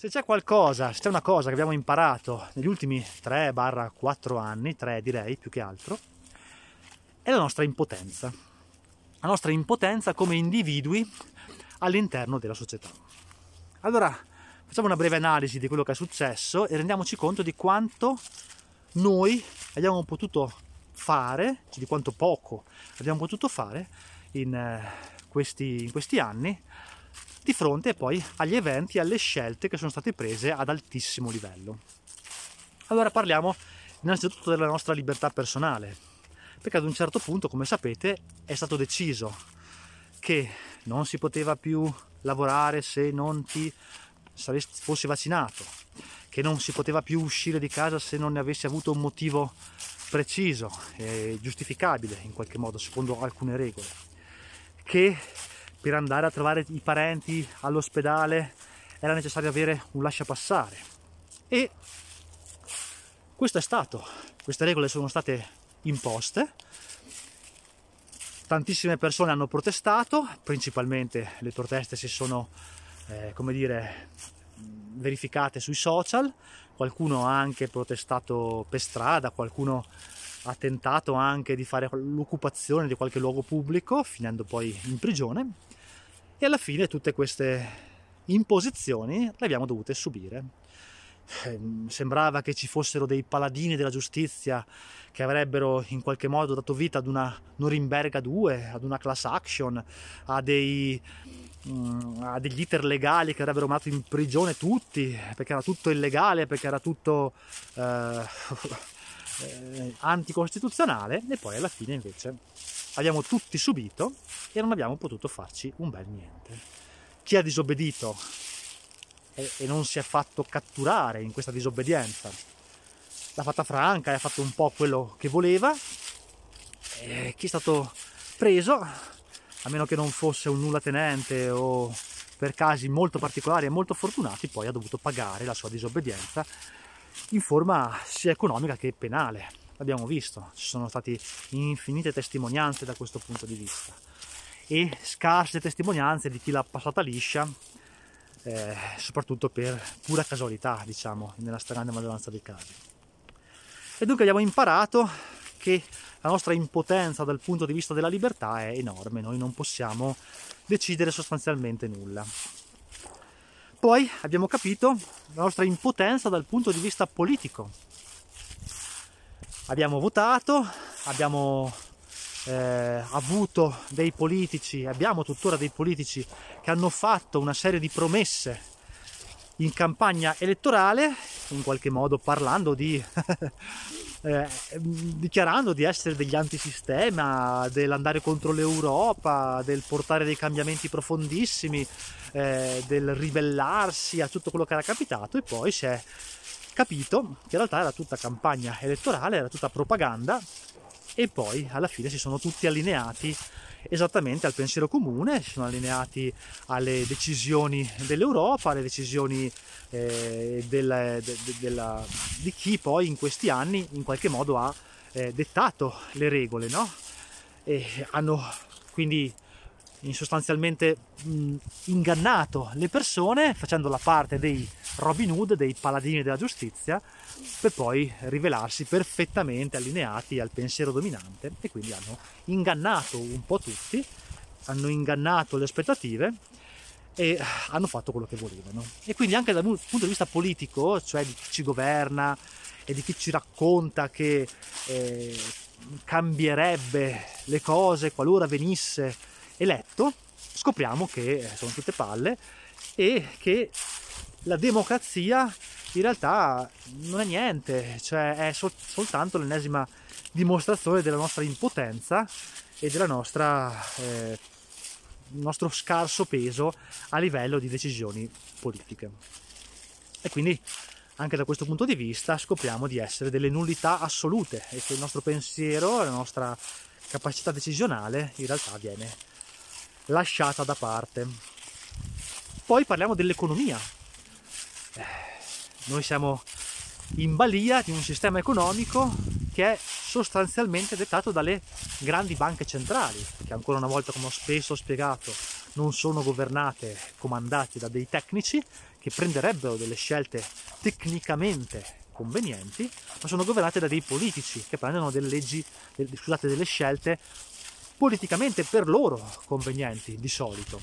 Se c'è qualcosa, se c'è una cosa che abbiamo imparato negli ultimi 3-4 anni, 3 direi più che altro, è la nostra impotenza. La nostra impotenza come individui all'interno della società. Allora, facciamo una breve analisi di quello che è successo e rendiamoci conto di quanto noi abbiamo potuto fare, cioè di quanto poco abbiamo potuto fare in, eh, questi, in questi anni di fronte poi agli eventi e alle scelte che sono state prese ad altissimo livello. Allora parliamo innanzitutto della nostra libertà personale, perché ad un certo punto, come sapete, è stato deciso che non si poteva più lavorare se non ti fossi vaccinato, che non si poteva più uscire di casa se non ne avessi avuto un motivo preciso e giustificabile in qualche modo, secondo alcune regole, che per andare a trovare i parenti all'ospedale era necessario avere un lasciapassare. E questo è stato, queste regole sono state imposte, tantissime persone hanno protestato, principalmente le proteste si sono, eh, come dire, verificate sui social, qualcuno ha anche protestato per strada, qualcuno ha tentato anche di fare l'occupazione di qualche luogo pubblico, finendo poi in prigione, e alla fine tutte queste imposizioni le abbiamo dovute subire. Ehm, sembrava che ci fossero dei paladini della giustizia che avrebbero in qualche modo dato vita ad una Norimberga 2, ad una class action, a, dei, mm, a degli iter legali che avrebbero mandato in prigione tutti, perché era tutto illegale, perché era tutto eh, eh, anticostituzionale, e poi alla fine invece abbiamo tutti subito e non abbiamo potuto farci un bel niente. Chi ha disobbedito e, e non si è fatto catturare in questa disobbedienza l'ha fatta franca e ha fatto un po' quello che voleva. E chi è stato preso, a meno che non fosse un nulla tenente o per casi molto particolari e molto fortunati, poi ha dovuto pagare la sua disobbedienza in forma sia economica che penale. L'abbiamo visto, ci sono state infinite testimonianze da questo punto di vista e scarse testimonianze di chi l'ha passata liscia eh, soprattutto per pura casualità, diciamo, nella stragrande maggioranza dei casi. E dunque abbiamo imparato che la nostra impotenza dal punto di vista della libertà è enorme, noi non possiamo decidere sostanzialmente nulla. Poi abbiamo capito la nostra impotenza dal punto di vista politico. Abbiamo votato, abbiamo eh, avuto dei politici, abbiamo tuttora dei politici che hanno fatto una serie di promesse in campagna elettorale, in qualche modo parlando di eh, dichiarando di essere degli antisistema, dell'andare contro l'Europa, del portare dei cambiamenti profondissimi, eh, del ribellarsi a tutto quello che era capitato e poi si è capito che in realtà era tutta campagna elettorale, era tutta propaganda e poi alla fine si sono tutti allineati esattamente al pensiero comune, si sono allineati alle decisioni dell'Europa, alle decisioni eh, del, de, de, della, di chi poi in questi anni in qualche modo ha eh, dettato le regole, no? E hanno quindi sostanzialmente mh, ingannato le persone facendo la parte dei Robin Hood, dei paladini della giustizia, per poi rivelarsi perfettamente allineati al pensiero dominante e quindi hanno ingannato un po' tutti, hanno ingannato le aspettative e hanno fatto quello che volevano. E quindi anche dal punto di vista politico, cioè di chi ci governa e di chi ci racconta che eh, cambierebbe le cose qualora venisse eletto, scopriamo che sono tutte palle e che la democrazia in realtà non è niente, cioè è sol- soltanto l'ennesima dimostrazione della nostra impotenza e del eh, nostro scarso peso a livello di decisioni politiche. E quindi anche da questo punto di vista scopriamo di essere delle nullità assolute e che il nostro pensiero, la nostra capacità decisionale in realtà viene lasciata da parte. Poi parliamo dell'economia. Eh, noi siamo in balia di un sistema economico che è sostanzialmente dettato dalle grandi banche centrali, che ancora una volta, come ho spesso spiegato, non sono governate, comandate da dei tecnici che prenderebbero delle scelte tecnicamente convenienti, ma sono governate da dei politici che prendono delle leggi, scusate, delle scelte politicamente per loro convenienti di solito.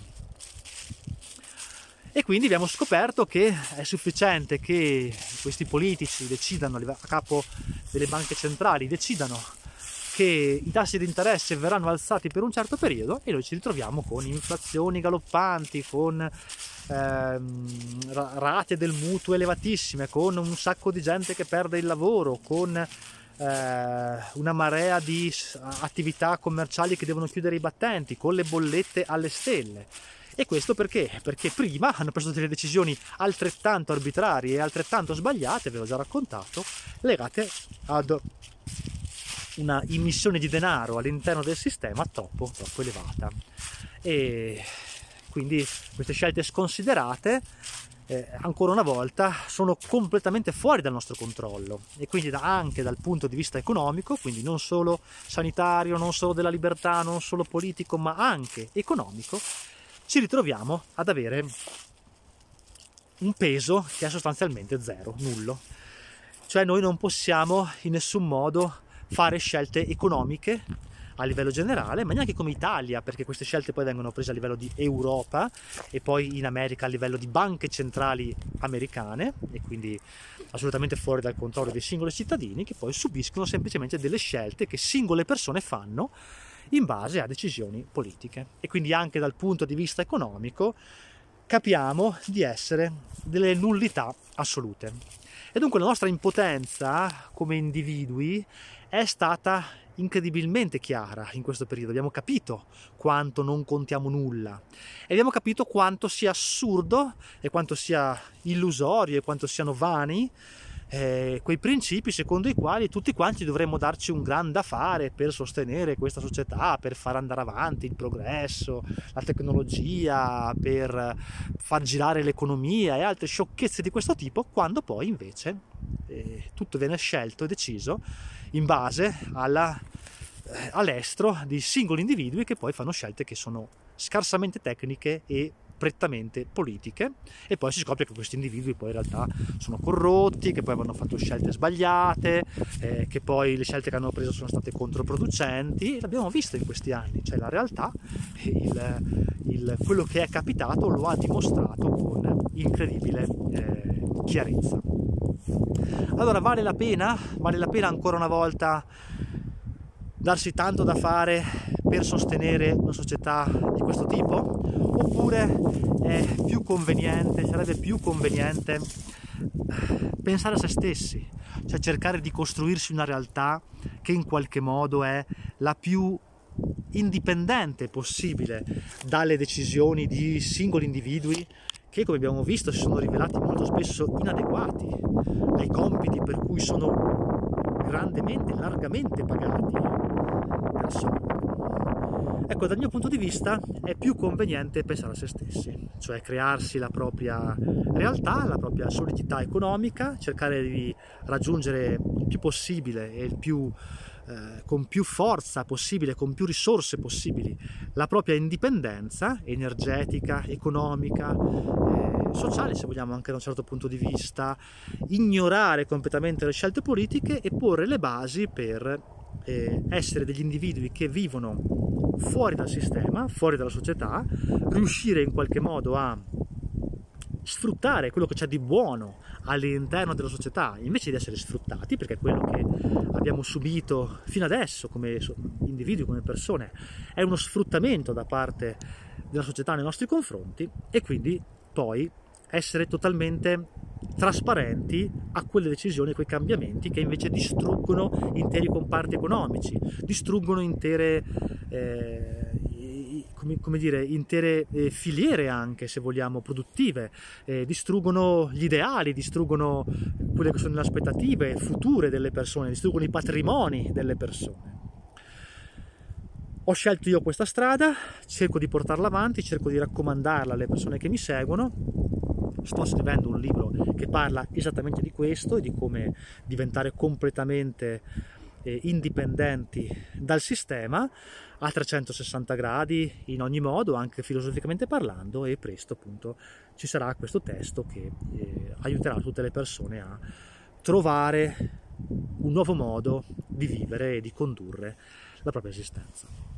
E quindi abbiamo scoperto che è sufficiente che questi politici decidano a capo delle banche centrali, decidano che i tassi di interesse verranno alzati per un certo periodo e noi ci ritroviamo con inflazioni galoppanti, con ehm, rate del mutuo elevatissime, con un sacco di gente che perde il lavoro, con una marea di attività commerciali che devono chiudere i battenti, con le bollette alle stelle. E questo perché? Perché prima hanno preso delle decisioni altrettanto arbitrarie e altrettanto sbagliate, ve l'ho già raccontato, legate ad una immissione di denaro all'interno del sistema troppo, troppo elevata. E quindi queste scelte sconsiderate eh, ancora una volta sono completamente fuori dal nostro controllo e quindi da, anche dal punto di vista economico, quindi non solo sanitario, non solo della libertà, non solo politico, ma anche economico, ci ritroviamo ad avere un peso che è sostanzialmente zero, nullo. Cioè noi non possiamo in nessun modo fare scelte economiche a livello generale, ma neanche come Italia, perché queste scelte poi vengono prese a livello di Europa e poi in America a livello di banche centrali americane e quindi assolutamente fuori dal controllo dei singoli cittadini che poi subiscono semplicemente delle scelte che singole persone fanno in base a decisioni politiche. E quindi anche dal punto di vista economico capiamo di essere delle nullità assolute. E dunque la nostra impotenza come individui è stata incredibilmente chiara in questo periodo. Abbiamo capito quanto non contiamo nulla e abbiamo capito quanto sia assurdo e quanto sia illusorio e quanto siano vani eh, quei principi secondo i quali tutti quanti dovremmo darci un gran da fare per sostenere questa società, per far andare avanti il progresso, la tecnologia, per far girare l'economia e altre sciocchezze di questo tipo, quando poi invece eh, tutto viene scelto e deciso in base alla, eh, all'estro di singoli individui che poi fanno scelte che sono scarsamente tecniche e prettamente politiche e poi si scopre che questi individui poi in realtà sono corrotti, che poi avevano fatto scelte sbagliate, eh, che poi le scelte che hanno preso sono state controproducenti l'abbiamo visto in questi anni, cioè la realtà, il, il, quello che è capitato lo ha dimostrato con incredibile eh, chiarezza. Allora vale la pena, vale la pena ancora una volta darsi tanto da fare per sostenere una società di questo tipo? Oppure è più conveniente, sarebbe più conveniente pensare a se stessi, cioè cercare di costruirsi una realtà che in qualche modo è la più indipendente possibile dalle decisioni di singoli individui che come abbiamo visto si sono rivelati molto spesso inadeguati ai compiti per cui sono grandemente, largamente pagati da solo. Ecco, dal mio punto di vista è più conveniente pensare a se stessi, cioè crearsi la propria realtà, la propria solidità economica, cercare di raggiungere il più possibile e il più eh, con più forza possibile, con più risorse possibili, la propria indipendenza energetica, economica, eh, sociale, se vogliamo anche da un certo punto di vista, ignorare completamente le scelte politiche e porre le basi per eh, essere degli individui che vivono fuori dal sistema, fuori dalla società, riuscire in qualche modo a sfruttare quello che c'è di buono all'interno della società invece di essere sfruttati, perché è quello che abbiamo subito fino adesso come individui, come persone, è uno sfruttamento da parte della società nei nostri confronti e quindi poi essere totalmente trasparenti a quelle decisioni, a quei cambiamenti che invece distruggono interi comparti economici, distruggono intere eh, come, come dire, intere eh, filiere anche, se vogliamo, produttive, eh, distruggono gli ideali, distruggono quelle che sono le aspettative future delle persone, distruggono i patrimoni delle persone. Ho scelto io questa strada, cerco di portarla avanti, cerco di raccomandarla alle persone che mi seguono. Sto scrivendo un libro che parla esattamente di questo e di come diventare completamente eh, indipendenti dal sistema a 360 gradi in ogni modo, anche filosoficamente parlando e presto appunto ci sarà questo testo che eh, aiuterà tutte le persone a trovare un nuovo modo di vivere e di condurre la propria esistenza.